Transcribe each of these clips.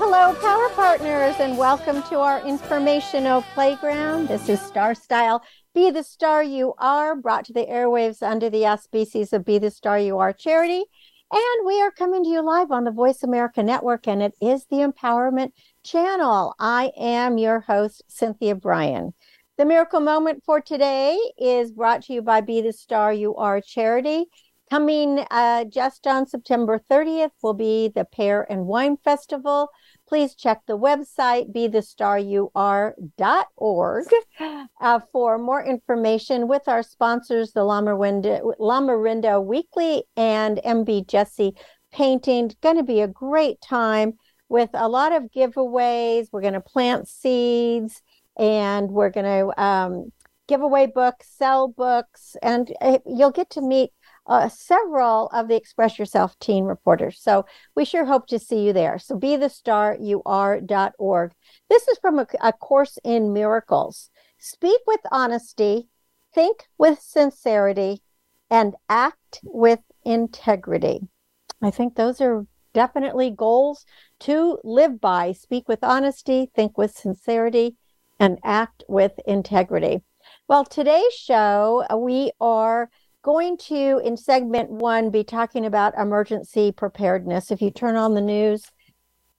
Hello, Power Partners, and welcome to our informational playground. This is Star Style. Be the Star You Are, brought to the airwaves under the auspices of Be the Star You Are charity. And we are coming to you live on the Voice America Network, and it is the Empowerment Channel. I am your host, Cynthia Brian. The miracle moment for today is brought to you by Be the Star You Are charity. Coming uh, just on September 30th will be the Pear and Wine Festival. Please check the website, bethestaryouare.org, uh, for more information with our sponsors, the Lamorinda Weekly and MB Jesse Painting. Going to be a great time with a lot of giveaways. We're going to plant seeds and we're going to um, give away books, sell books, and uh, you'll get to meet uh, several of the Express Yourself teen reporters. So we sure hope to see you there. So be the star you are.org. This is from a, a course in miracles. Speak with honesty, think with sincerity, and act with integrity. I think those are definitely goals to live by. Speak with honesty, think with sincerity, and act with integrity. Well, today's show, we are going to, in segment one, be talking about emergency preparedness. If you turn on the news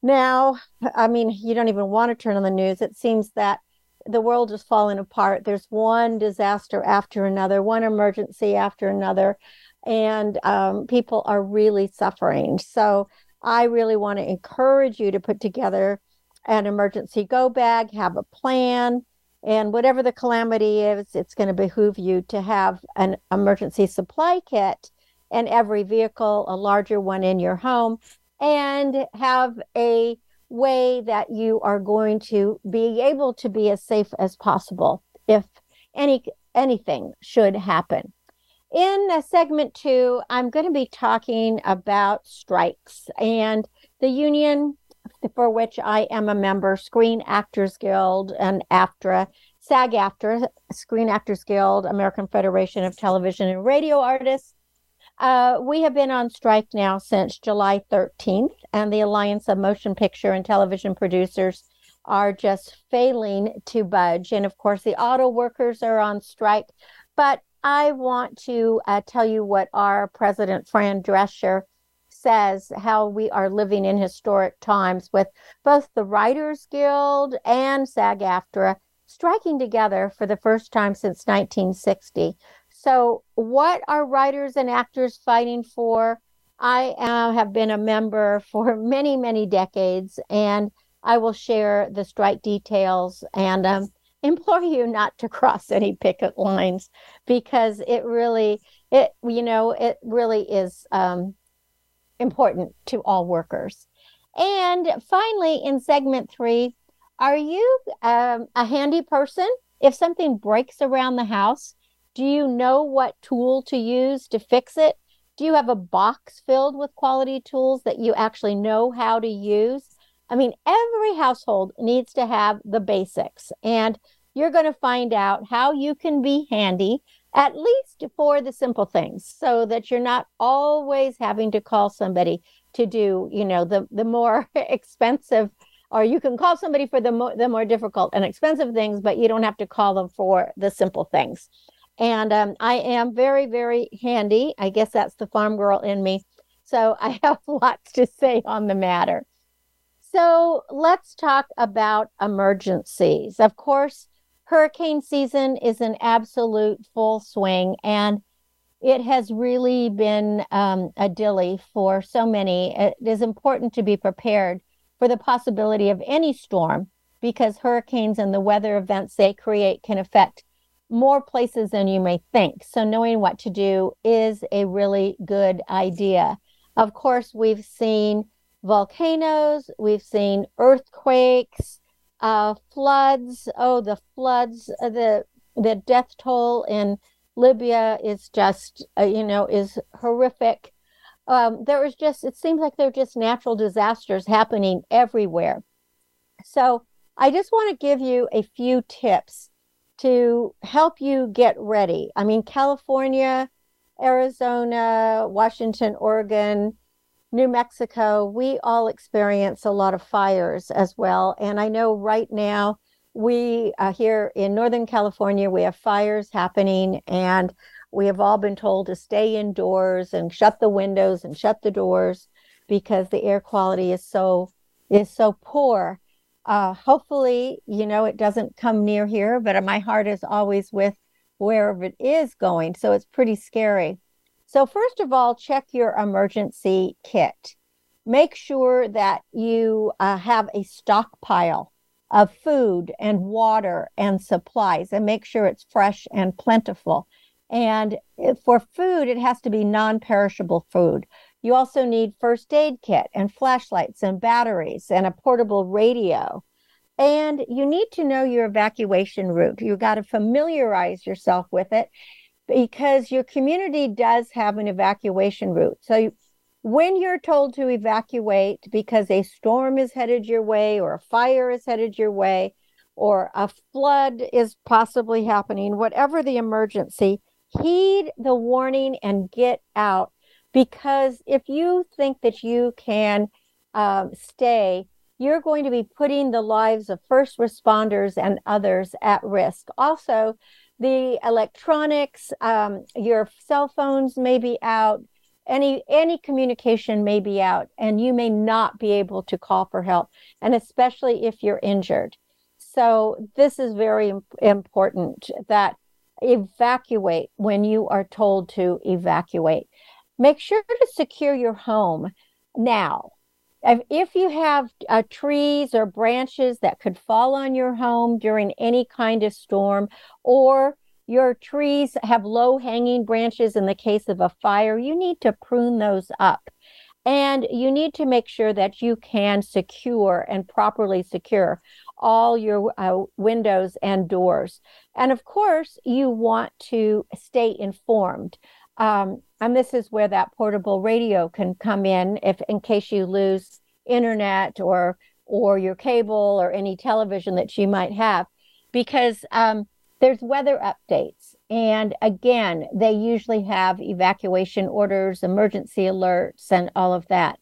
now, I mean, you don't even want to turn on the news. It seems that the world is falling apart. There's one disaster after another, one emergency after another, and um, people are really suffering. So I really want to encourage you to put together an emergency go bag, have a plan, and whatever the calamity is, it's going to behoove you to have an emergency supply kit in every vehicle, a larger one in your home, and have a way that you are going to be able to be as safe as possible if any anything should happen. In segment two, I'm going to be talking about strikes and the union for which I am a member, Screen Actors Guild and AFTRA, SAG AFTRA, Screen Actors Guild, American Federation of Television and Radio Artists. Uh, we have been on strike now since July 13th, and the Alliance of Motion Picture and Television Producers are just failing to budge. And of course, the auto workers are on strike. But I want to uh, tell you what our president, Fran Drescher, says how we are living in historic times with both the Writers Guild and SAG AFTRA striking together for the first time since 1960. So, what are writers and actors fighting for? I uh, have been a member for many, many decades, and I will share the strike details and um, implore you not to cross any picket lines because it really, it you know, it really is um, important to all workers. And finally, in segment three, are you um, a handy person? If something breaks around the house, do you know what tool to use to fix it? Do you have a box filled with quality tools that you actually know how to use? I mean, every household needs to have the basics, and you're going to find out how you can be handy at least for the simple things so that you're not always having to call somebody to do you know the the more expensive or you can call somebody for the more the more difficult and expensive things but you don't have to call them for the simple things. And um, i am very very handy. I guess that's the farm girl in me. So i have lots to say on the matter. So let's talk about emergencies. Of course hurricane season is an absolute full swing and it has really been um, a dilly for so many. It is important to be prepared for the possibility of any storm because hurricanes and the weather events they create can affect more places than you may think. So, knowing what to do is a really good idea. Of course, we've seen volcanoes, we've seen earthquakes, uh, floods. Oh, the floods, uh, the the death toll in Libya is just, uh, you know, is horrific. Um, there is just, it seems like there are just natural disasters happening everywhere. So I just want to give you a few tips to help you get ready. I mean, California, Arizona, Washington, Oregon, New Mexico, we all experience a lot of fires as well. And I know right now, we uh, here in Northern California, we have fires happening, and we have all been told to stay indoors and shut the windows and shut the doors because the air quality is so is so poor. Uh, hopefully, you know, it doesn't come near here, but my heart is always with wherever it is going. So it's pretty scary. So, first of all, check your emergency kit. Make sure that you uh, have a stockpile of food and water and supplies and make sure it's fresh and plentiful. And for food, it has to be non perishable food. You also need first aid kit and flashlights and batteries and a portable radio. And you need to know your evacuation route. You've got to familiarize yourself with it because your community does have an evacuation route. So when you're told to evacuate because a storm is headed your way or a fire is headed your way or a flood is possibly happening, whatever the emergency, heed the warning and get out. Because if you think that you can um, stay, you're going to be putting the lives of first responders and others at risk. Also, the electronics, um, your cell phones may be out, any any communication may be out, and you may not be able to call for help, and especially if you're injured. So this is very important that evacuate when you are told to evacuate. Make sure to secure your home now. If you have uh, trees or branches that could fall on your home during any kind of storm, or your trees have low hanging branches in the case of a fire, you need to prune those up. And you need to make sure that you can secure and properly secure all your uh, windows and doors. And of course, you want to stay informed. Um, and this is where that portable radio can come in if in case you lose internet or or your cable or any television that you might have. Because um, there's weather updates. And again they usually have evacuation orders emergency alerts and all of that.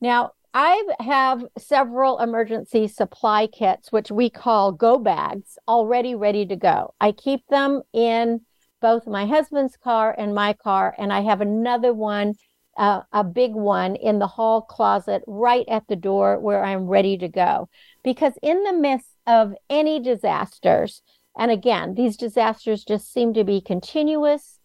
Now I have several emergency supply kits, which we call go bags, already ready to go. I keep them in both my husband's car and my car, and I have another one, uh, a big one, in the hall closet right at the door where I'm ready to go. Because in the midst of any disasters, and again, these disasters just seem to be continuous,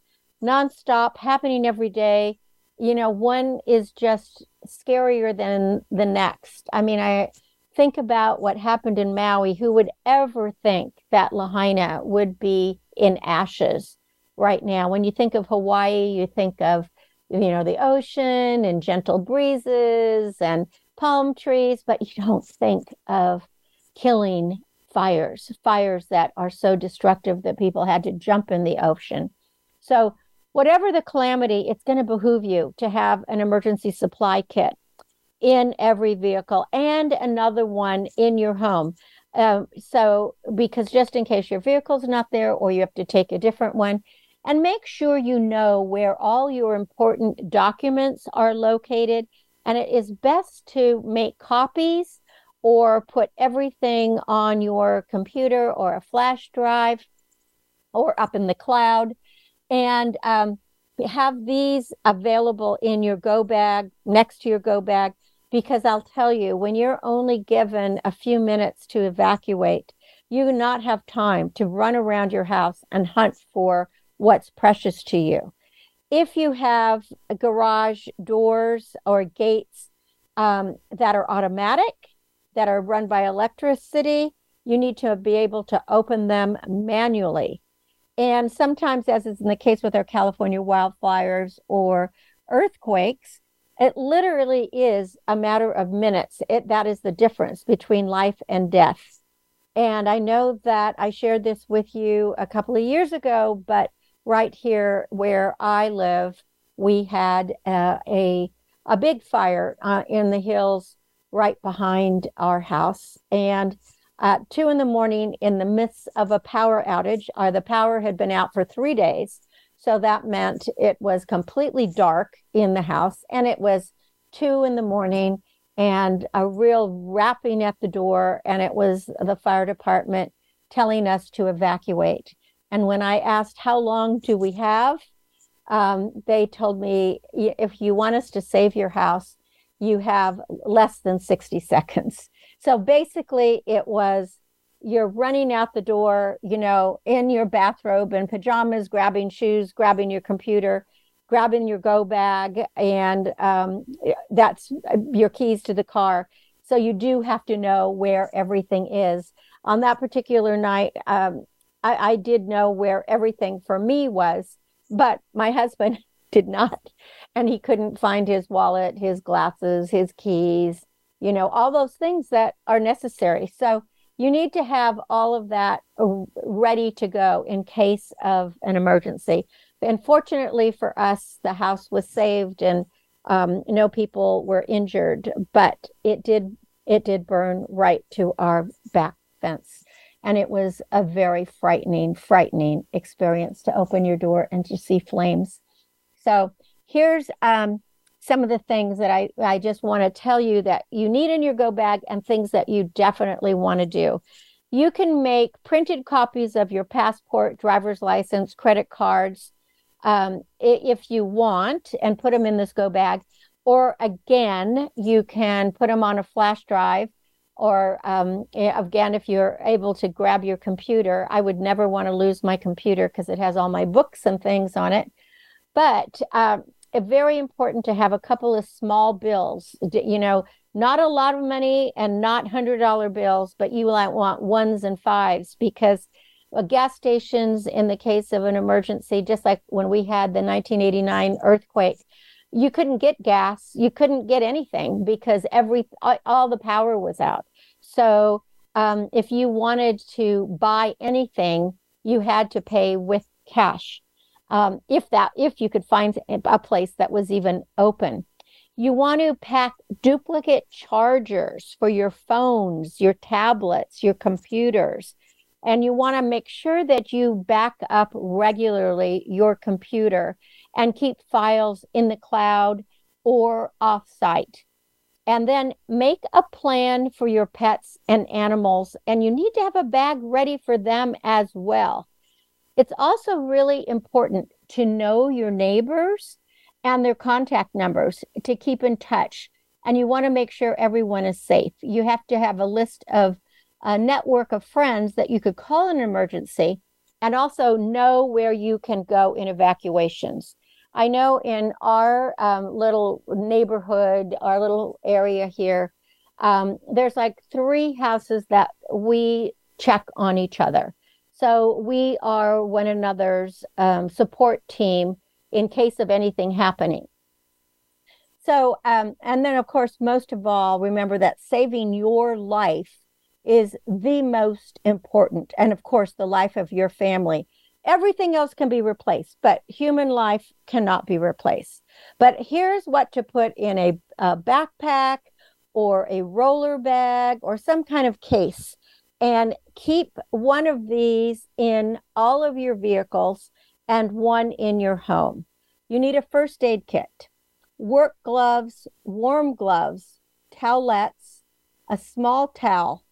nonstop, happening every day you know, one is just scarier than the next. I mean, I think about what happened in Maui. Who would ever think that Lahaina would be in ashes right now? When you think of Hawaii, you think of, you know, the ocean and gentle breezes and palm trees, but you don't think of killing fires, fires that are so destructive that people had to jump in the ocean. So whatever the calamity, it's going to behoove you to have an emergency supply kit in every vehicle and another one in your home. Um, so, because just in case your vehicle's not there or you have to take a different one, and make sure you know where all your important documents are located. And it is best to make copies or put everything on your computer or a flash drive or up in the cloud and um, have these available in your go bag next to your go bag because I'll tell you, when you're only given a few minutes to evacuate, you do not have time to run around your house and hunt for what's precious to you. If you have garage doors or gates um, that are automatic, that are run by electricity, you need to be able to open them manually. And sometimes, as is in the case with our California wildfires or earthquakes, it literally is a matter of minutes. It, that is the difference between life and death. And I know that I shared this with you a couple of years ago, but right here where I live, we had uh, a a big fire uh, in the hills right behind our house, and at two in the morning, in the midst of a power outage, uh, the power had been out for three days, so that meant it was completely dark in the house, and it was two in the morning, and a real rapping at the door, and it was the fire department telling us to evacuate. And when I asked, How long do we have? Um, they told me, If you want us to save your house, you have less than 60 seconds. So basically, it was you're running out the door, you know, in your bathrobe and pajamas, grabbing shoes, grabbing your computer, grabbing your go bag, and um, that's uh, your keys to the car. So you do have to know where everything is. On that particular night, um, I, I did know where everything for me was, but my husband did not. And he couldn't find his wallet, his glasses, his keys, you know, all those things that are necessary. So you need to have all of that ready to go in case of an emergency. And fortunately for us, the house was saved and um, no people were injured, but it did it did burn right to our back fence. And it was a very frightening, frightening experience to open your door and to see flames. So here's um, some of the things that I, I just want to tell you that you need in your go bag and things that you definitely want to do. You can make printed copies of your passport, driver's license, credit cards, um, if you want, and put them in this go bag. Or again, you can put them on a flash drive or um, again if you're able to grab your computer i would never want to lose my computer because it has all my books and things on it. But um, very important to have a couple of small bills. You know not a lot of money and not hundred dollar bills but you might want ones and fives because uh, gas stations in the case of an emergency just like when we had the 1989 earthquake you couldn't get gas you couldn't get anything because every all the power was out. So um, if you wanted to buy anything you had to pay with cash. Um, if that if you could find a place that was even open. You want to pack duplicate chargers for your phones your tablets your computers and you want to make sure that you back up regularly your computer and keep files in the cloud or offsite. And then make a plan for your pets and animals, and you need to have a bag ready for them as well. It's also really important to know your neighbors and their contact numbers to keep in touch. And you want to make sure everyone is safe. You have to have a list of a network of friends that you could call in an emergency and also know where you can go in evacuations. I know in our um, little neighborhood, our little area here, um, there's like three houses that we check on each other. So we are one another's um, support team in case of anything happening. So, um, and then of course, most of all, remember that saving your life is the most important. And of course, the life of your family Everything else can be replaced, but human life cannot be replaced. But here's what to put in a, a backpack or a roller bag or some kind of case. And keep one of these in all of your vehicles and one in your home. You need a first aid kit, work gloves, warm gloves, towelettes, a small towel,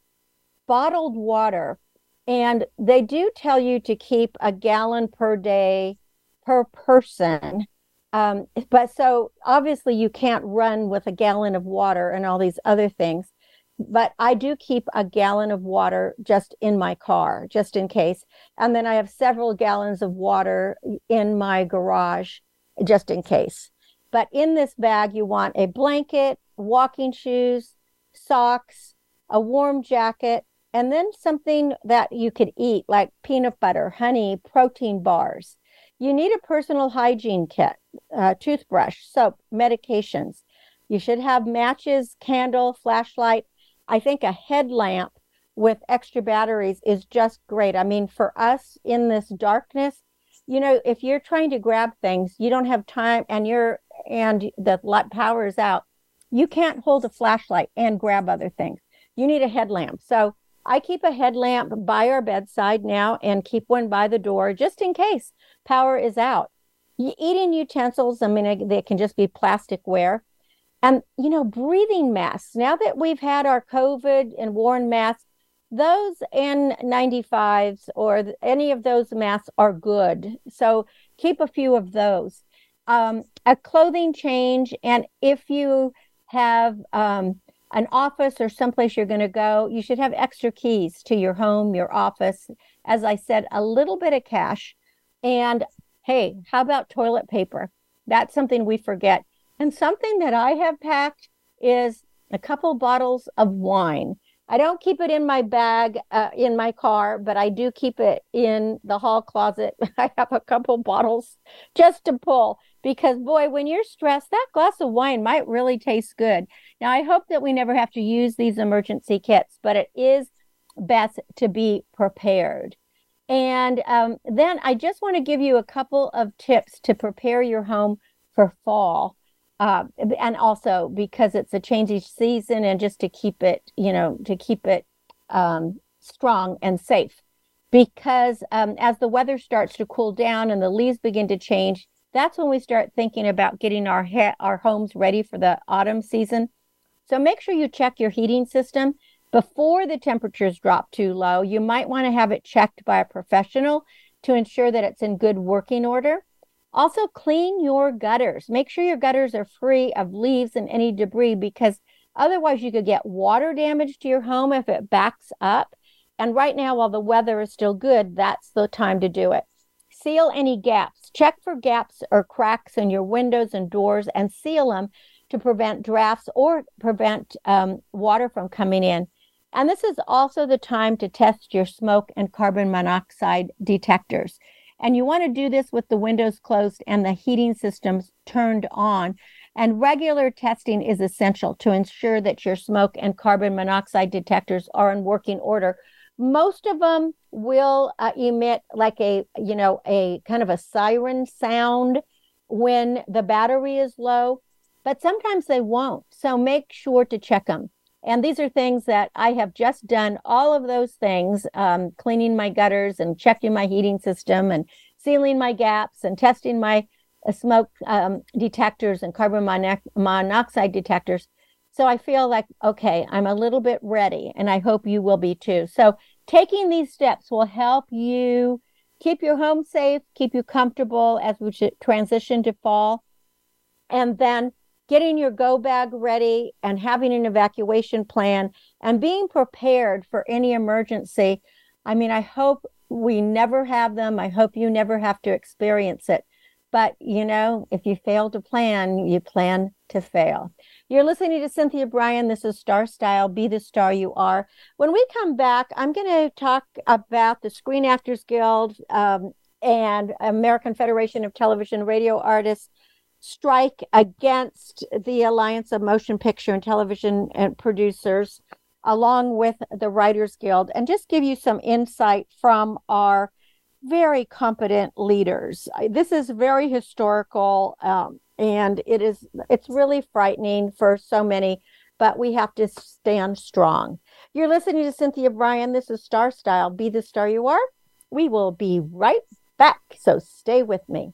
bottled water, and they do tell you to keep a gallon per day per person. Um, but so obviously you can't run with a gallon of water and all these other things. But I do keep a gallon of water just in my car, just in case. And then I have several gallons of water in my garage, just in case. But in this bag, you want a blanket, walking shoes, socks, a warm jacket, and then something that you could eat like peanut butter, honey, protein bars. You need a personal hygiene kit, uh, toothbrush, soap, medications. You should have matches, candle, flashlight. I think a headlamp with extra batteries is just great. I mean, for us in this darkness, you know, if you're trying to grab things, you don't have time and you're and the light power is out, you can't hold a flashlight and grab other things. You need a headlamp. So I keep a headlamp by our bedside now and keep one by the door just in case power is out. Eating utensils, I mean, they can just be plasticware. And, you know, breathing masks. Now that we've had our COVID and worn masks, those N95s or any of those masks are good. So keep a few of those. Um, a clothing change. And if you have um, an office or someplace you're going to go, you should have extra keys to your home, your office. As I said, a little bit of cash. And hey, how about toilet paper? That's something we forget. And something that I have packed is a couple bottles of wine. I don't keep it in my bag uh, in my car, but I do keep it in the hall closet. I have a couple bottles just to pull because, boy, when you're stressed, that glass of wine might really taste good. Now, I hope that we never have to use these emergency kits, but it is best to be prepared. And um, then I just want to give you a couple of tips to prepare your home for fall uh, and also because it's a changing season and just to keep it, you know, to keep it um, strong and safe. Because um, as the weather starts to cool down and the leaves begin to change, that's when we start thinking about getting our our homes ready for the autumn season. So make sure you check your heating system before the temperatures drop too low. You might want to have it checked by a professional to ensure that it's in good working order. Also, clean your gutters. Make sure your gutters are free of leaves and any debris because otherwise you could get water damage to your home if it backs up. And right now, while the weather is still good, that's the time to do it. Seal any gaps. Check for gaps or cracks in your windows and doors and seal them to prevent drafts or prevent um, water from coming in. And this is also the time to test your smoke and carbon monoxide detectors. And you want to do this with the windows closed and the heating systems turned on. And regular testing is essential to ensure that your smoke and carbon monoxide detectors are in working order. Most of them will uh, emit like a, you know, a kind of a siren sound when the battery is low, but sometimes they won't. So make sure to check them. And these are things that I have just done all of those things, um, cleaning my gutters and checking my heating system and sealing my gaps and testing my uh, smoke um, detectors and carbon monoxide detectors. So I feel like, okay, I'm a little bit ready, and I hope you will be too. So taking these steps will help you keep your home safe, keep you comfortable as we transition to fall. And then getting your go bag ready and having an evacuation plan and being prepared for any emergency. I mean, I hope we never have them. I hope you never have to experience it. But, you know, if you fail to plan, you plan to fail. You're listening to Cynthia Brian. This is Star Style Be the Star You Are. When we come back, I'm going to talk about the Screen Actors Guild um, and American Federation of Television Radio Artists strike against the Alliance of Motion Picture and Television and Producers, along with the Writers Guild, and just give you some insight from our very competent leaders. This is very historical, um, and it is it's really frightening for so many, but we have to stand strong. You're listening to Cynthia Brian. This is Star Style. Be the star you are. We will be right back, so stay with me.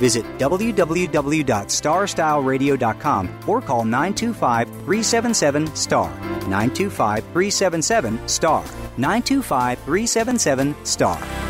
Visit www.starstyleradio.com or call 925 377 STAR. 925 377 STAR. 925 377 STAR.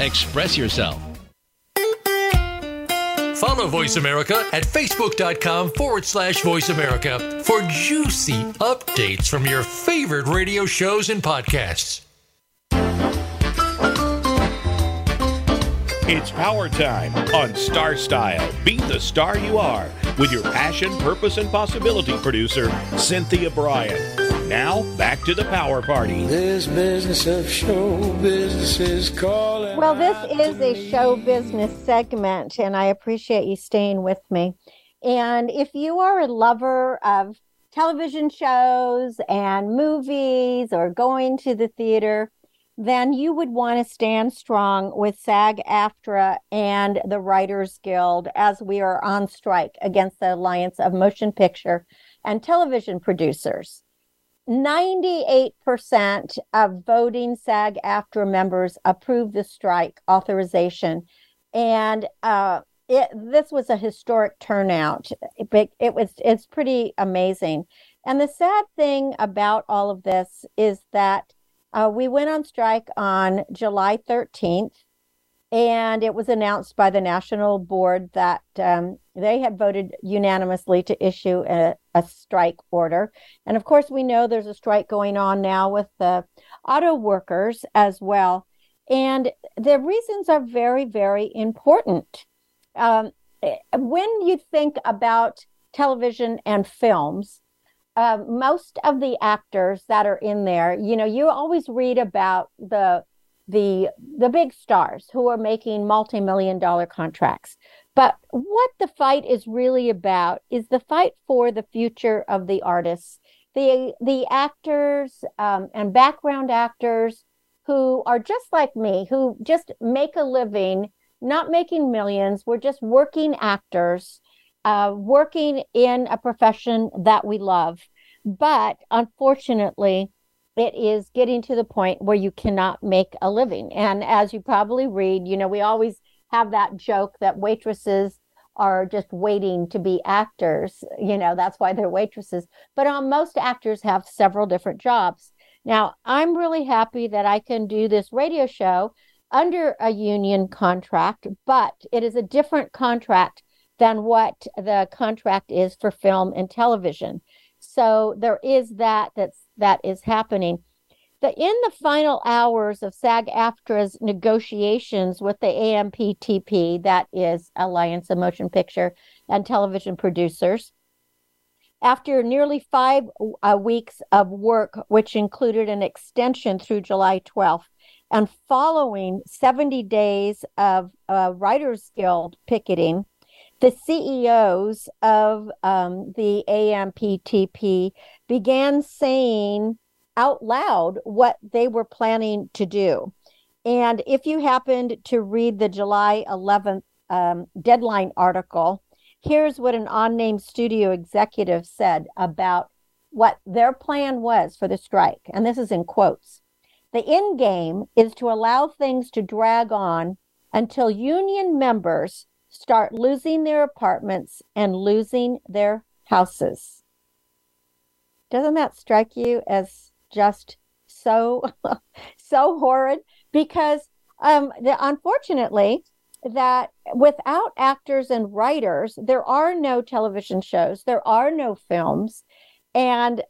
express yourself. Follow Voice America at facebook.com forward slash voice America for juicy updates from your favorite radio shows and podcasts. It's power time on Star Style. Be the star you are with your passion, purpose, and possibility producer, Cynthia Brian. Now, back to the power party. This business of show business is calling. Well, this is a show business segment, and I appreciate you staying with me. And if you are a lover of television shows and movies or going to the theater, then you would want to stand strong with SAG AFTRA and the Writers Guild as we are on strike against the Alliance of Motion Picture and Television Producers. 98% of voting SAG AFTRA members approved the strike authorization. And uh, it, this was a historic turnout. It, it was it's pretty amazing. And the sad thing about all of this is that uh, we went on strike on July 13th, and it was announced by the national board that um, they had voted unanimously to issue a, a, strike order. And of course, we know there's a strike going on now with the auto workers as well. And the reasons are very, very important. Um, when you think about television and films, uh, most of the actors that are in there, you know, you always read about the the the big stars who are making multi-million dollar contracts. But what the fight is really about is the fight for the future of the artists, the the actors um, and background actors who are just like me, who just make a living, not making millions. We're just working actors uh, working in a profession that we love. But unfortunately, it is getting to the point where you cannot make a living. And as you probably read, you know, we always have that joke that waitresses are just waiting to be actors. You know, that's why they're waitresses. But um, most actors have several different jobs. Now, I'm really happy that I can do this radio show under a union contract, but it is a different contract than what the contract is for film and television. So there is that that's that is happening. The, in the final hours of SAG-AFTRA's negotiations with the AMPTP, that is Alliance of Motion Picture and Television Producers, after nearly five uh, weeks of work, which included an extension through July 12th, and following 70 days of uh, Writers Guild picketing, the CEOs of um, the AMPTP began saying out loud what they were planning to do. And if you happened to read the July 11th um, deadline article, here's what an unnamed studio executive said about what their plan was for the strike, and this is in quotes. The end game is to allow things to drag on until union members start losing their apartments and losing their houses. Doesn't that strike you as just so so horrid? Because um, the, unfortunately, that without actors and writers, there are no television shows, there are no films, and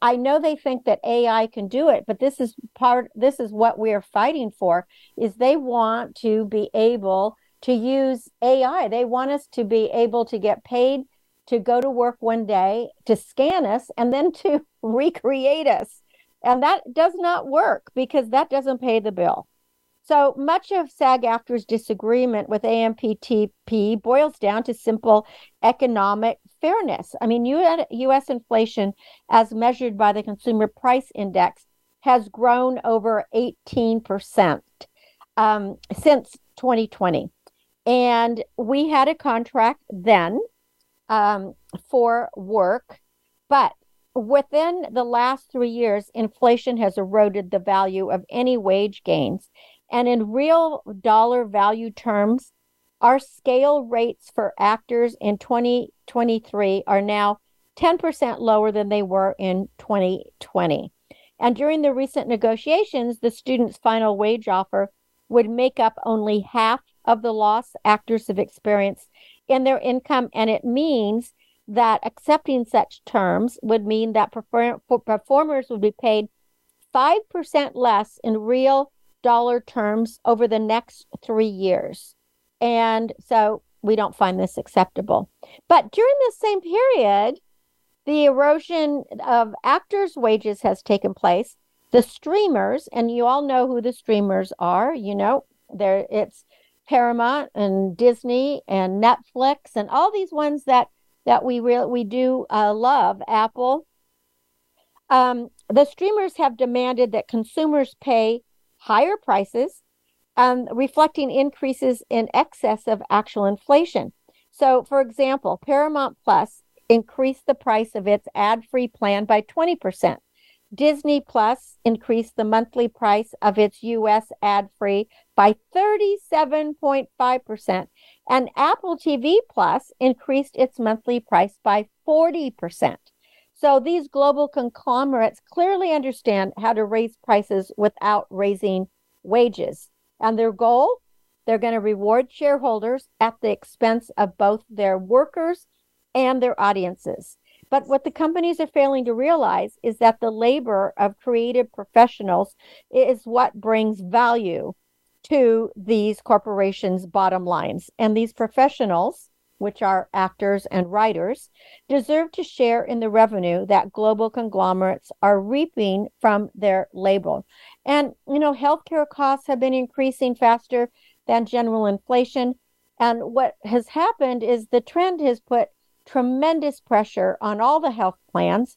I know they think that AI can do it, but this is part this is what we are fighting for is they want to be able to use AI. They want us to be able to get paid to go to work one day, to scan us and then to recreate us. And that does not work because that doesn't pay the bill. So much of SAG AFTRA's disagreement with AMPTP boils down to simple economic fairness. I mean, US inflation, as measured by the Consumer Price Index, has grown over 18% um, since 2020. And we had a contract then um, for work, but within the last three years, inflation has eroded the value of any wage gains. And in real dollar value terms, our scale rates for actors in 2023 are now 10% lower than they were in 2020. And during the recent negotiations, the students' final wage offer would make up only half of the loss actors have experienced in their income. And it means that accepting such terms would mean that performers would be paid 5% less in real dollar terms over the next three years. And so we don't find this acceptable. But during the same period, the erosion of actors' wages has taken place. The streamers, and you all know who the streamers are, you know, there it's Paramount and Disney and Netflix and all these ones that that we really we do uh, love, Apple. Um, the streamers have demanded that consumers pay higher prices, um, reflecting increases in excess of actual inflation. So, for example, Paramount Plus increased the price of its ad free plan by 20%. Disney Plus increased the monthly price of its US ad free by 37.5%, and Apple TV Plus increased its monthly price by 40%. So these global conglomerates clearly understand how to raise prices without raising wages. And their goal, they're going to reward shareholders at the expense of both their workers and their audiences. But what the companies are failing to realize is that the labor of creative professionals is what brings value to these corporations' bottom lines. And these professionals which are actors and writers, deserve to share in the revenue that global conglomerates are reaping from their label. And, you know, healthcare costs have been increasing faster than general inflation. And what has happened is the trend has put tremendous pressure on all the health plans.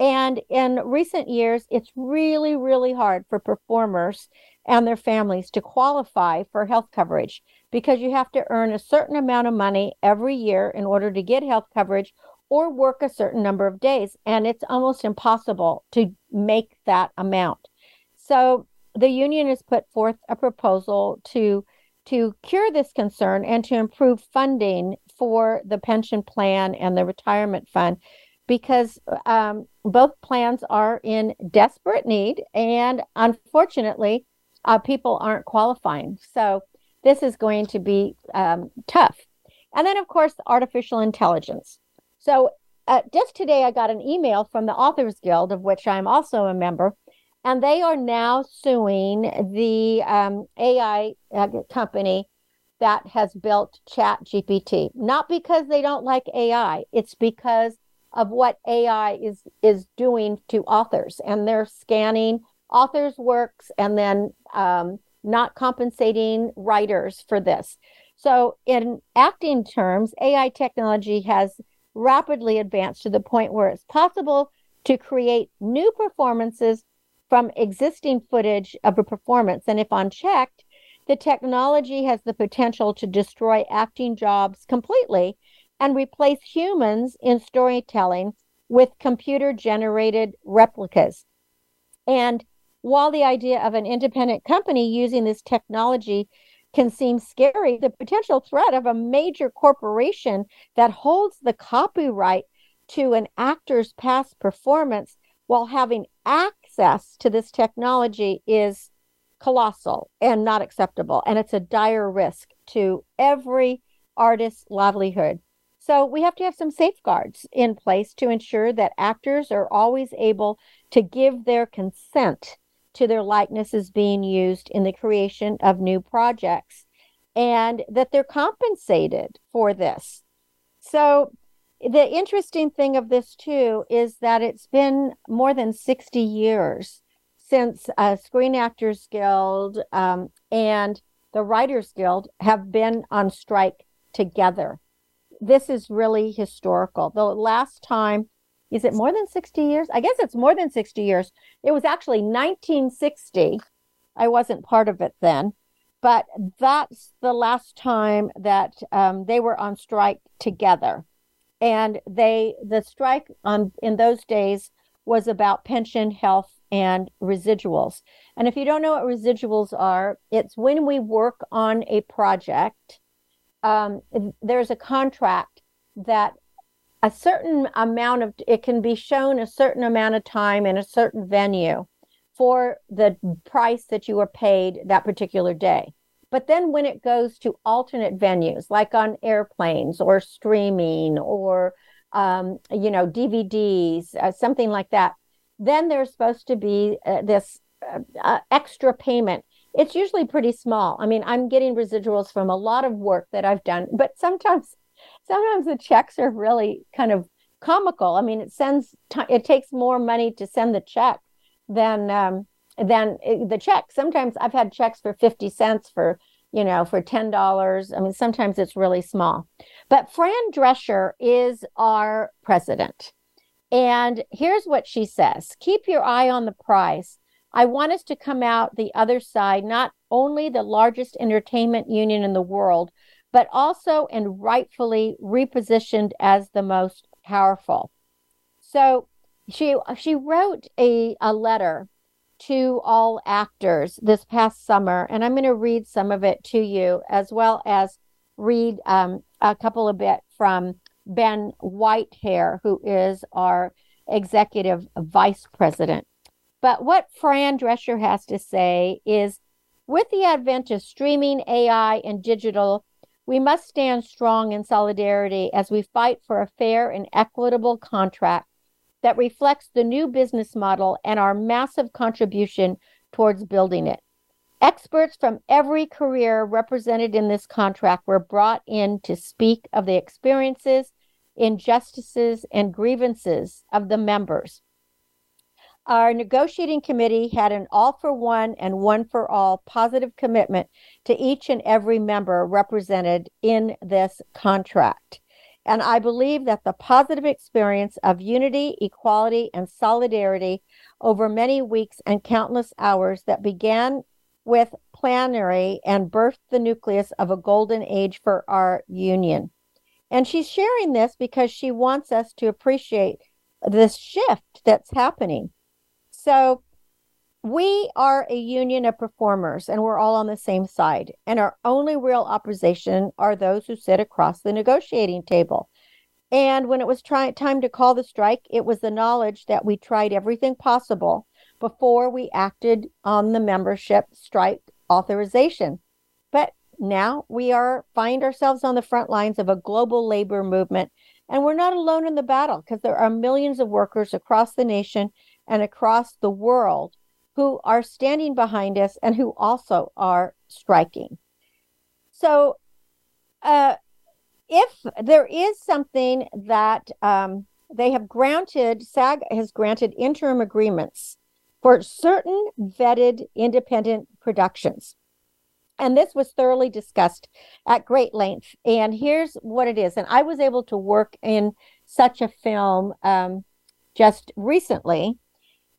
And in recent years, it's really, really hard for performers and their families to qualify for health coverage because you have to earn a certain amount of money every year in order to get health coverage or work a certain number of days. And it's almost impossible to make that amount. So the union has put forth a proposal to to cure this concern and to improve funding for the pension plan and the retirement fund because um, both plans are in desperate need and unfortunately uh, people aren't qualifying so this is going to be um, tough. And then, of course, artificial intelligence. So, uh, just today, I got an email from the Authors Guild, of which I'm also a member, and they are now suing the um, AI uh, company that has built Chat GPT. Not because they don't like AI, it's because of what AI is is doing to authors, and they're scanning authors' works and then um, not compensating writers for this. So, in acting terms, AI technology has rapidly advanced to the point where it's possible to create new performances from existing footage of a performance. And if unchecked, the technology has the potential to destroy acting jobs completely and replace humans in storytelling with computer generated replicas. And while the idea of an independent company using this technology can seem scary, the potential threat of a major corporation that holds the copyright to an actor's past performance while having access to this technology is colossal and not acceptable. And it's a dire risk to every artist's livelihood. So we have to have some safeguards in place to ensure that actors are always able to give their consent to their likenesses being used in the creation of new projects and that they're compensated for this. So the interesting thing of this too is that it's been more than 60 years since uh, Screen Actors Guild um, and the Writers Guild have been on strike together. This is really historical. The last time is it more than 60 years? I guess it's more than 60 years. It was actually 1960. I wasn't part of it then, but that's the last time that um, they were on strike together. And they, the strike on in those days was about pension, health, and residuals. And if you don't know what residuals are, it's when we work on a project, um, there's a contract that a certain amount of it can be shown a certain amount of time in a certain venue for the price that you were paid that particular day. But then when it goes to alternate venues, like on airplanes or streaming or um, you know DVDs, uh, something like that, then there's supposed to be uh, this uh, uh, extra payment. It's usually pretty small. I mean, I'm getting residuals from a lot of work that I've done, but sometimes sometimes the checks are really kind of comical. I mean, it sends t- it takes more money to send the check than um, than eh, the check. Sometimes I've had checks for fifty cents for you know for ten dollars. I mean, sometimes it's really small. But Fran Drescher is our president, and here's what she says: Keep your eye on the prize. I want us to come out the other side, not only the largest entertainment union in the world, but also and rightfully repositioned as the most powerful. So she she wrote a, a letter to all actors this past summer, and I'm going to read some of it to you, as well as read um, a couple of bit from Ben Whitehair, who is our executive vice president. But what Fran Drescher has to say is with the advent of streaming, AI, and digital, we must stand strong in solidarity as we fight for a fair and equitable contract that reflects the new business model and our massive contribution towards building it. Experts from every career represented in this contract were brought in to speak of the experiences, injustices, and grievances of the members. Our negotiating committee had an all for one and one for all positive commitment to each and every member represented in this contract. And I believe that the positive experience of unity, equality, and solidarity over many weeks and countless hours that began with plenary and birthed the nucleus of a golden age for our union. And she's sharing this because she wants us to appreciate this shift that's happening. So we are a union of performers and we're all on the same side. And our only real opposition are those who sit across the negotiating table. And when it was try- time to call the strike, it was the knowledge that we tried everything possible before we acted on the membership strike authorization. But now we are find ourselves on the front lines of a global labor movement and we're not alone in the battle because there are millions of workers across the nation and across the world who are standing behind us and who also are striking. So, uh, if there is something that um, they have granted, SAG has granted interim agreements for certain vetted independent productions. And this was thoroughly discussed at great length. And here's what it is. And I was able to work in such a film um, just recently.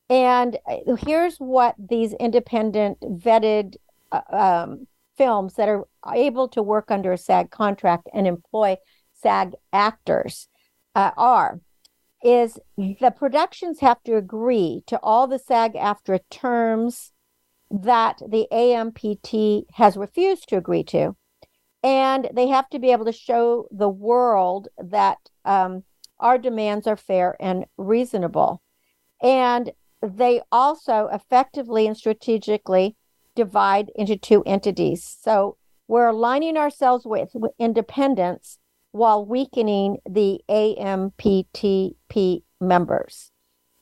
And uh, here's what these independent vetted uh, um, films that are able to work under a SAG contract and employ SAG actors uh, are. Is the productions have to agree to all the SAG AFTRA terms that the AMPT has refused to agree to. And they have to be able to show the world that um, our demands are fair and reasonable. And they also effectively and strategically divide into two entities. So we're aligning ourselves with, with independence while weakening the AMPTP members.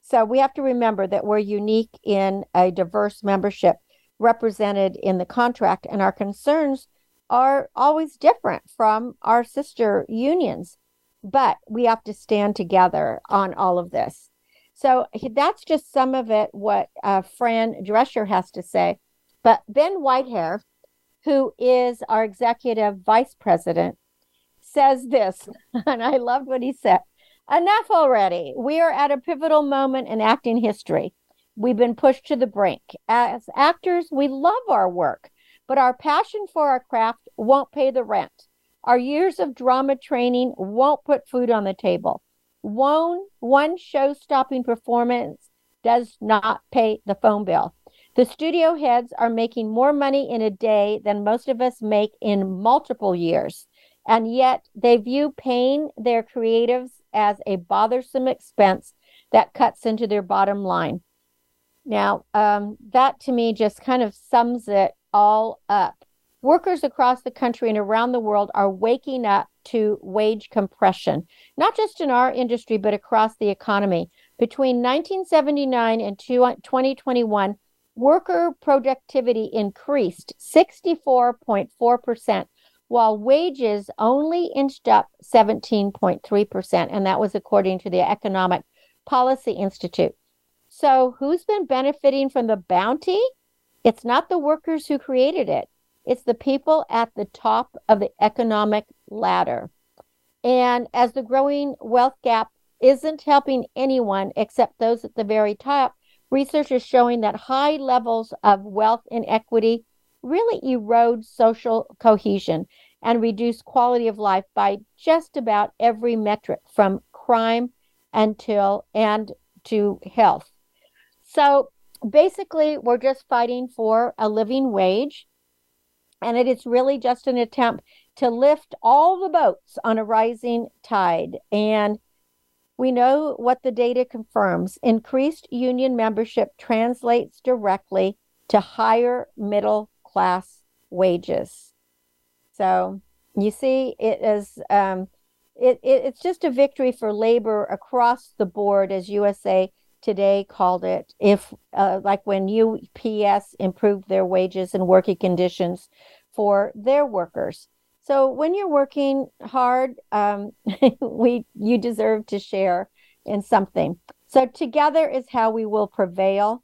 So we have to remember that we're unique in a diverse membership represented in the contract, and our concerns are always different from our sister unions. But we have to stand together on all of this. So that's just some of it, what uh, Fran Drescher has to say. But Ben Whitehair, who is our executive vice president, says this, and I loved what he said. Enough already. We are at a pivotal moment in acting history. We've been pushed to the brink. As actors, we love our work, but our passion for our craft won't pay the rent. Our years of drama training won't put food on the table. One, one show stopping performance does not pay the phone bill. The studio heads are making more money in a day than most of us make in multiple years. And yet they view paying their creatives as a bothersome expense that cuts into their bottom line. Now, um, that to me just kind of sums it all up. Workers across the country and around the world are waking up to wage compression, not just in our industry, but across the economy. Between 1979 and 2021, worker productivity increased 64.4%, while wages only inched up 17.3%. And that was according to the Economic Policy Institute. So, who's been benefiting from the bounty? It's not the workers who created it, it's the people at the top of the economic ladder. And as the growing wealth gap isn't helping anyone except those at the very top, research is showing that high levels of wealth inequity really erode social cohesion and reduce quality of life by just about every metric from crime until and to health. So basically, we're just fighting for a living wage. And it is really just an attempt to lift all the boats on a rising tide. And we know what the data confirms increased union membership translates directly to higher middle class wages. So you see, it is. Um, it, it, it's just a victory for labor across the board, as USA Today called it. If, uh, like when UPS improved their wages and working conditions for their workers. So when you're working hard, um, we you deserve to share in something. So together is how we will prevail.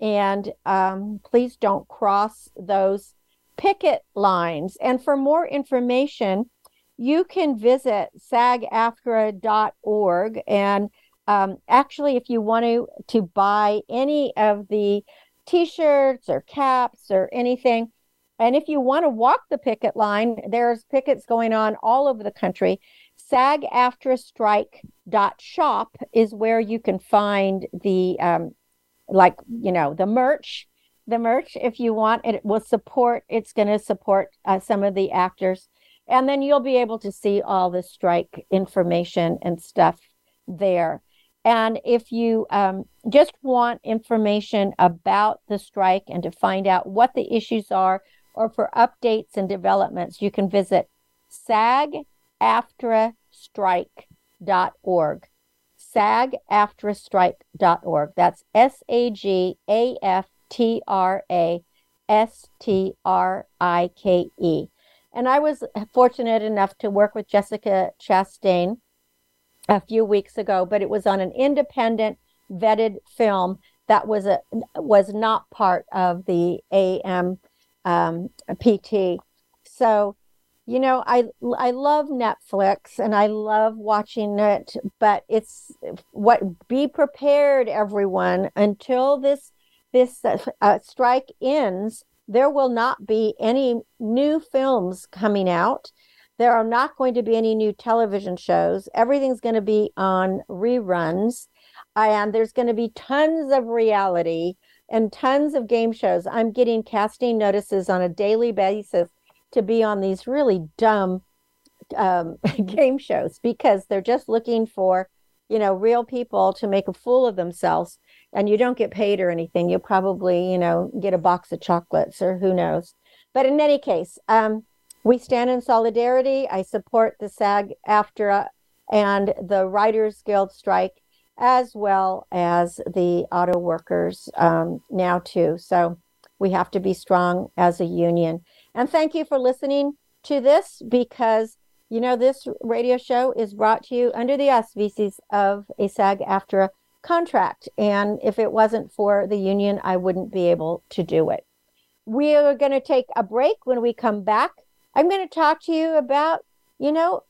And um, please don't cross those picket lines. And for more information, you can visit sagaftra.org. And um, actually, if you want to, to buy any of the t shirts or caps or anything, and if you want to walk the picket line, there's pickets going on all over the country. SAG-AFTRA-strike.shop is where you can find the um, like you know the merch the merch if you want it will support it's going to support uh, some of the actors and then you'll be able to see all the strike information and stuff there and if you um, just want information about the strike and to find out what the issues are or for updates and developments, you can visit sagaftrastrike.org. sagaftrastrike.org. That's S A G A F T R A S T R I K E. And I was fortunate enough to work with Jessica Chastain a few weeks ago, but it was on an independent vetted film that was a was not part of the AM um, PT. So, you know, I I love Netflix and I love watching it, but it's what be prepared, everyone, until this this uh, strike ends. There will not be any new films coming out. There are not going to be any new television shows. Everything's going to be on reruns. And there's going to be tons of reality and tons of game shows. I'm getting casting notices on a daily basis to be on these really dumb um, game shows because they're just looking for, you know, real people to make a fool of themselves. And you don't get paid or anything. You'll probably, you know, get a box of chocolates or who knows. But in any case, um, we stand in solidarity. I support the SAG AFTRA and the Writers Guild strike, as well as the auto workers um, now, too. So we have to be strong as a union. And thank you for listening to this because, you know, this radio show is brought to you under the auspices of a SAG AFTRA contract. And if it wasn't for the union, I wouldn't be able to do it. We are going to take a break. When we come back, I'm going to talk to you about, you know,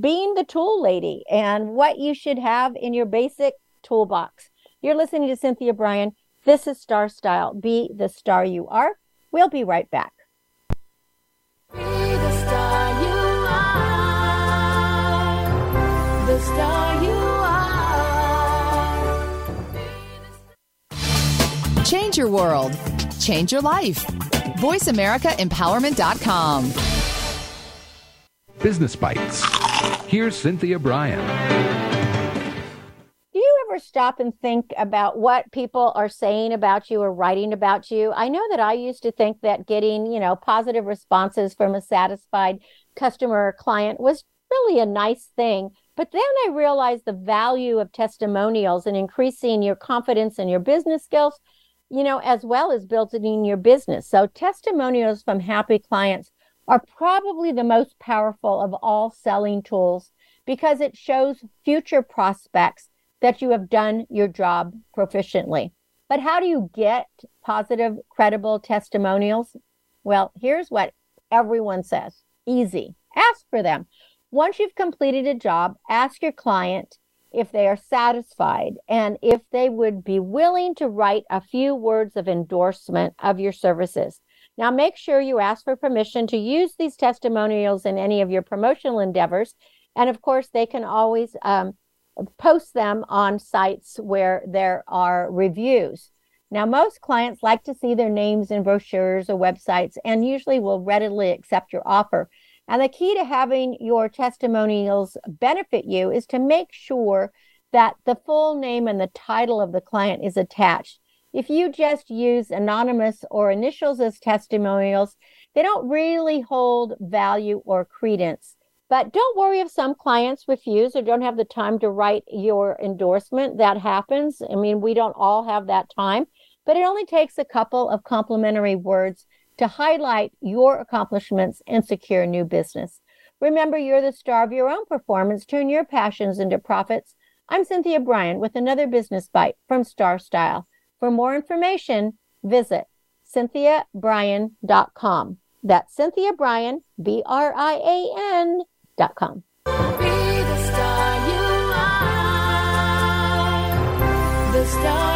being the tool lady and what you should have in your basic toolbox. You're listening to Cynthia Brian. This is Star Style. Be the star you are. We'll be right back. Change your world. Change your life. VoiceAmericaEmpowerment.com. Business Bites. Here's Cynthia Brian. Do you ever stop and think about what people are saying about you or writing about you? I know that I used to think that getting, you know, positive responses from a satisfied customer or client was really a nice thing. But then I realized the value of testimonials and increasing your confidence in your business skills you know, as well as building your business. So, testimonials from happy clients are probably the most powerful of all selling tools because it shows future prospects that you have done your job proficiently. But how do you get positive, credible testimonials? Well, here's what everyone says easy. Ask for them. Once you've completed a job, ask your client if they are satisfied and if they would be willing to write a few words of endorsement of your services. Now, make sure you ask for permission to use these testimonials in any of your promotional endeavors. And of course, they can always um, post them on sites where there are reviews. Now, most clients like to see their names in brochures or websites and usually will readily accept your offer. And the key to having your testimonials benefit you is to make sure that the full name and the title of the client is attached. If you just use anonymous or initials as testimonials, they don't really hold value or credence. But don't worry if some clients refuse or don't have the time to write your endorsement. That happens. I mean, we don't all have that time, but it only takes a couple of complimentary words to highlight your accomplishments and secure new business. Remember, you're the star of your own performance. Turn your passions into profits. I'm Cynthia Brian with another business bite from Star Style. For more information, visit cynthiabrian.com. That's Cynthia Brian. Be the star you are. The star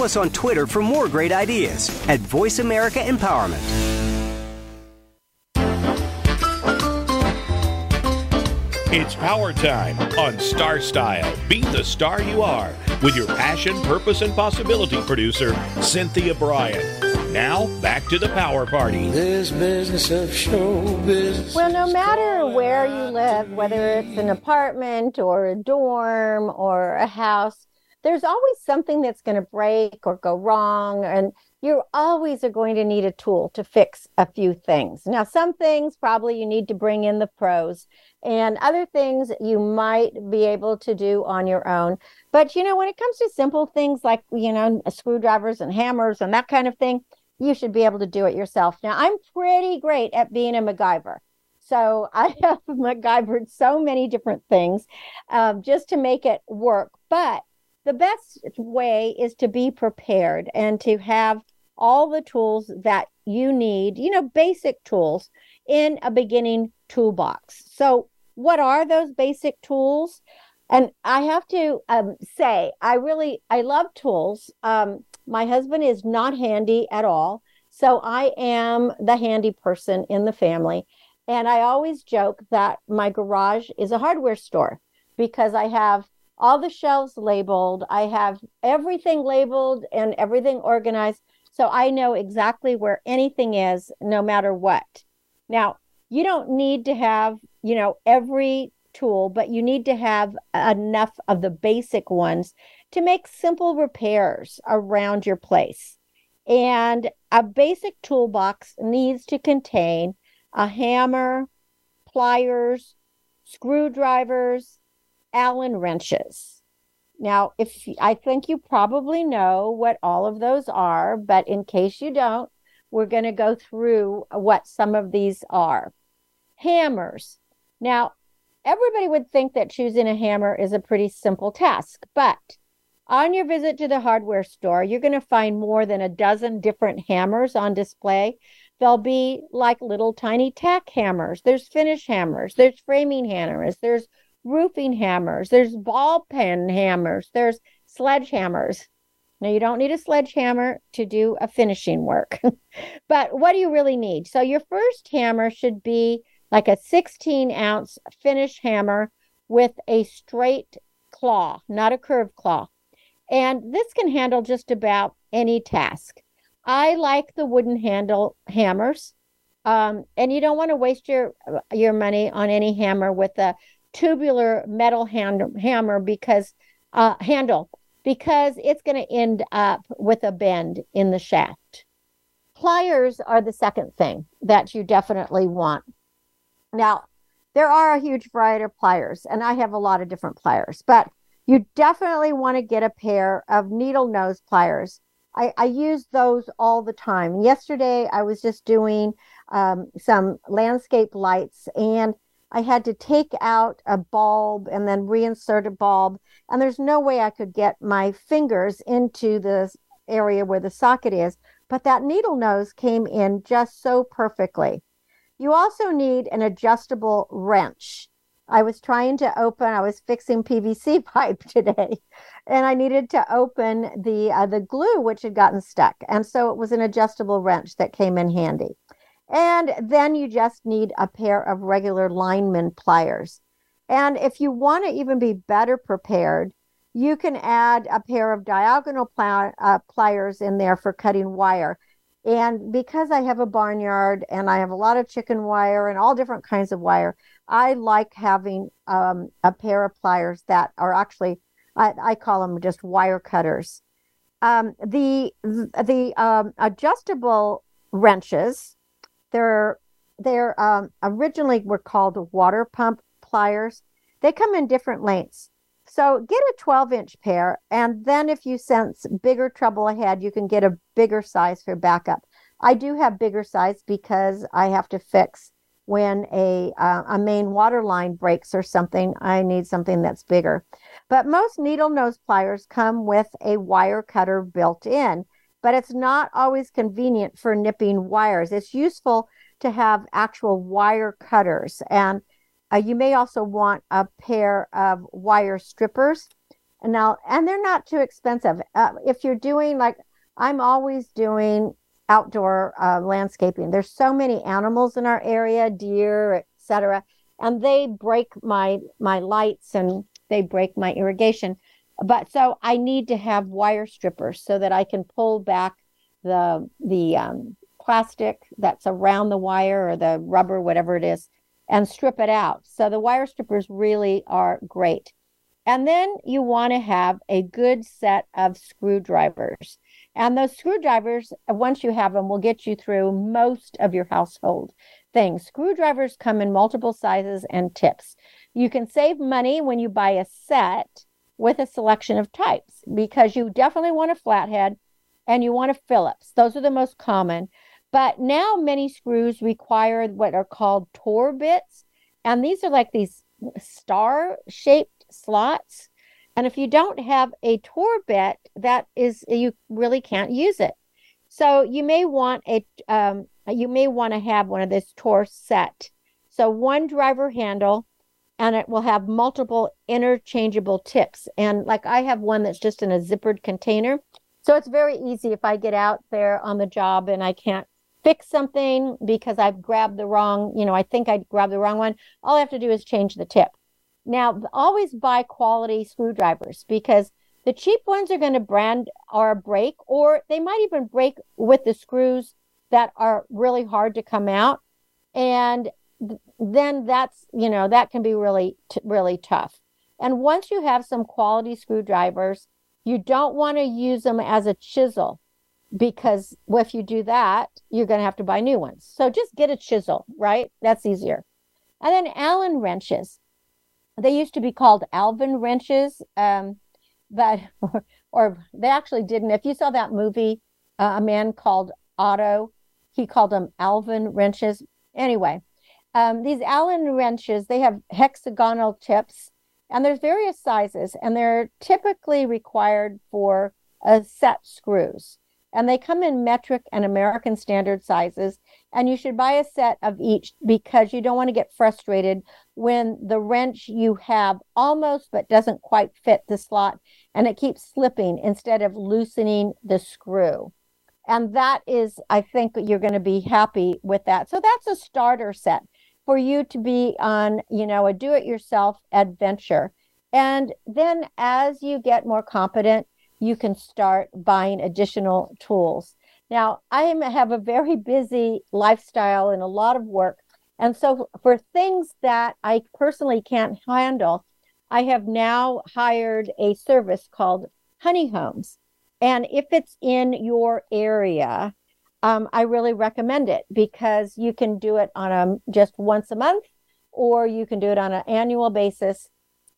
Follow us on Twitter for more great ideas at Voice America Empowerment. It's power time on Star Style. Be the star you are with your passion, purpose, and possibility producer, Cynthia Brian. Now, back to the power party. This business of show business. Well, no matter where you live, whether it's an apartment or a dorm or a house, there's always something that's going to break or go wrong. And you always are going to need a tool to fix a few things. Now, some things probably you need to bring in the pros, and other things you might be able to do on your own. But you know, when it comes to simple things like, you know, screwdrivers and hammers and that kind of thing, you should be able to do it yourself. Now, I'm pretty great at being a MacGyver. So I have MacGyvered so many different things um, just to make it work. But the best way is to be prepared and to have all the tools that you need, you know, basic tools in a beginning toolbox. So, what are those basic tools? And I have to um, say, I really I love tools. Um, my husband is not handy at all, so I am the handy person in the family. And I always joke that my garage is a hardware store because I have all the shelves labeled. I have everything labeled and everything organized. So I know exactly where anything is, no matter what. Now, you don't need to have, you know, every tool, but you need to have enough of the basic ones to make simple repairs around your place. And a basic toolbox needs to contain a hammer, pliers, screwdrivers, Allen wrenches. Now, if I think you probably know what all of those are, but in case you don't, we're going to go through what some of these are. Hammers. Now, everybody would think that choosing a hammer is a pretty simple task, but on your visit to the hardware store, you're going to find more than a dozen different hammers on display. They'll be like little tiny tack hammers. There's finish hammers. There's framing hammers. There's roofing hammers, there's ball peen hammers, there's sledgehammers. Now, you don't need a sledgehammer to do a finishing work, but what do you really need? So, your first hammer should be like a 16 ounce finish hammer with a straight claw, not a curved claw. And this can handle just about any task. I like the wooden handle hammers. Um, and you don't want to waste your your money on any hammer with a tubular metal hand, hammer because uh, handle because it's going to end up with a bend in the shaft. Pliers are the second thing that you definitely want. Now, there are a huge variety of pliers, and I have a lot of different pliers, but you definitely want to get a pair of needle nose pliers. I, I use those all the time. Yesterday, I was just doing um, some landscape lights, and I had to take out a bulb and then reinsert a bulb. And there's no way I could get my fingers into the area where the socket is. But that needle nose came in just so perfectly. You also need an adjustable wrench. I was trying to open, I was fixing PVC pipe today, and I needed to open the uh, the glue which had gotten stuck. And so it was an adjustable wrench that came in handy. And then you just need a pair of regular lineman pliers. And if you want to even be better prepared, you can add a pair of diagonal pl- uh, pliers in there for cutting wire. And because I have a barnyard and I have a lot of chicken wire and all different kinds of wire, I like having um, a pair of pliers that are actually, I, I call them just wire cutters. Um, the the um, adjustable wrenches they're they're um, originally were called water pump pliers. They come in different lengths. So get a 12 inch pair, and then if you sense bigger trouble ahead, you can get a bigger size for backup. I do have bigger size because I have to fix when a uh, a main water line breaks or something. I need something that's bigger. But most needle nose pliers come with a wire cutter built in but it's not always convenient for nipping wires. It's useful to have actual wire cutters. And uh, you may also want a pair of wire strippers. And now, and they're not too expensive. Uh, if you're doing like, I'm always doing outdoor uh, landscaping. There's so many animals in our area, deer, etc., and they break my my lights and they break my irrigation. But so I need to have wire strippers so that I can pull back the the um, plastic that's around the wire or the rubber, whatever it is, and strip it out. So the wire strippers really are great. And then you want to have a good set of screwdrivers. And those screwdrivers, once you have them, will get you through most of your household things. Screwdrivers come in multiple sizes and tips. You can save money when you buy a set with a selection of types because you definitely want a flathead and you want a Phillips. Those are the most common. But now many screws require what are called Torx bits. And these are like these star shaped slots. And if you don't have a Torx bit, that is, you really can't use it. So you may want a, um, you may want to have one of this Torx set. So one driver handle, and it will have multiple interchangeable tips. And like I have one that's just in a zippered container. So it's very easy if I get out there on the job and I can't fix something because I've grabbed the wrong, you know, I think I grabbed the wrong one. All I have to do is change the tip. Now, always buy quality screwdrivers because the cheap ones are going to brand or break, or they might even break with the screws that are really hard to come out. And then that's, you know, that can be really, t- really tough. And once you have some quality screwdrivers, you don't want to use them as a chisel because if you do that, you're going to have to buy new ones. So just get a chisel, right? That's easier. And then Allen wrenches. They used to be called Alvin wrenches, um, but or, they actually didn't. If you saw that movie, uh, a man called Otto, he called them Alvin wrenches. Anyway, um, these Allen wrenches they have hexagonal tips, and there's various sizes, and they're typically required for a set screws and they come in metric and American standard sizes. And you should buy a set of each because you don't want to get frustrated when the wrench you have almost but doesn't quite fit the slot and it keeps slipping instead of loosening the screw. And that is, I think you're going to be happy with that. So that's a starter set for you to be on, you know, a do it yourself adventure. And then as you get more competent, you can start buying additional tools. Now, I have a very busy lifestyle and a lot of work. And so, for things that I personally can't handle, I have now hired a service called Honey Homes. And if it's in your area, um, I really recommend it because you can do it on a just once a month, or you can do it on an annual basis.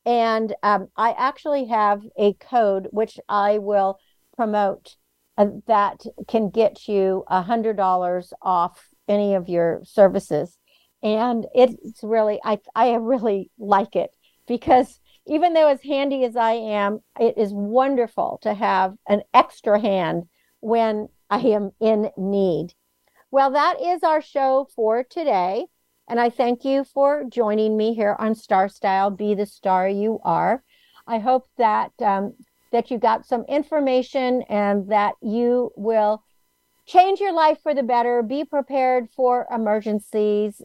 And um, I actually have a code which I will promote uh, that can get you a hundred dollars off any of your services. And it's really, I, I really like it because even though as handy as I am, it is wonderful to have an extra hand when I am in need. Well, that is our show for today. And I thank you for joining me here on Star Style Be the Star You Are. I hope that um, that you got some information and that you will change your life for the better. Be prepared for emergencies.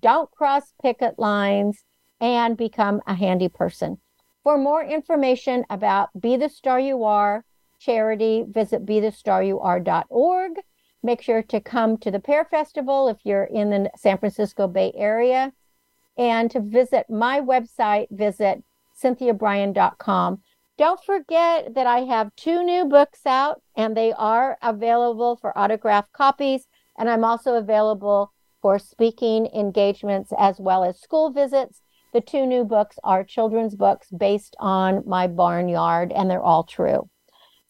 Don't cross picket lines and become a handy person. For more information about Be the Star You Are charity, visit BeTheStarYouAre.org. Make sure to come to the Pear Festival if you're in the San Francisco Bay Area. And to visit my website, visit cynthiabrian.com. Don't forget that I have two new books out and they are available for autographed copies. And I'm also available for speaking engagements as well as school visits. The two new books are children's books based on my barnyard, and they're all true.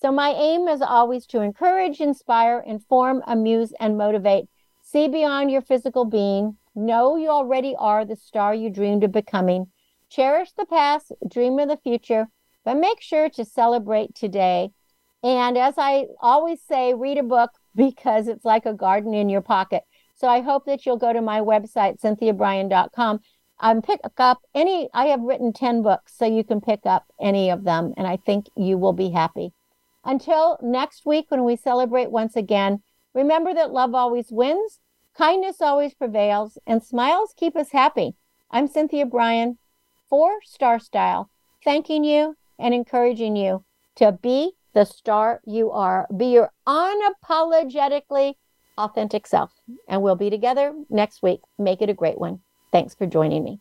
So, my aim is always to encourage, inspire, inform, amuse, and motivate. See beyond your physical being. Know you already are the star you dreamed of becoming. Cherish the past, dream of the future, but make sure to celebrate today. And as I always say, read a book because it's like a garden in your pocket. So I hope that you'll go to my website, cynthiabrian.com, and pick up any, I have written 10 books, so you can pick up any of them. And I think you will be happy. Until next week, when we celebrate once again, remember that love always wins, kindness always prevails, and smiles keep us happy. I'm Cynthia Brian for Star Style, thanking you and encouraging you to be the star you are. Be your unapologetically authentic self. And we'll be together next week. Make it a great one. Thanks for joining me.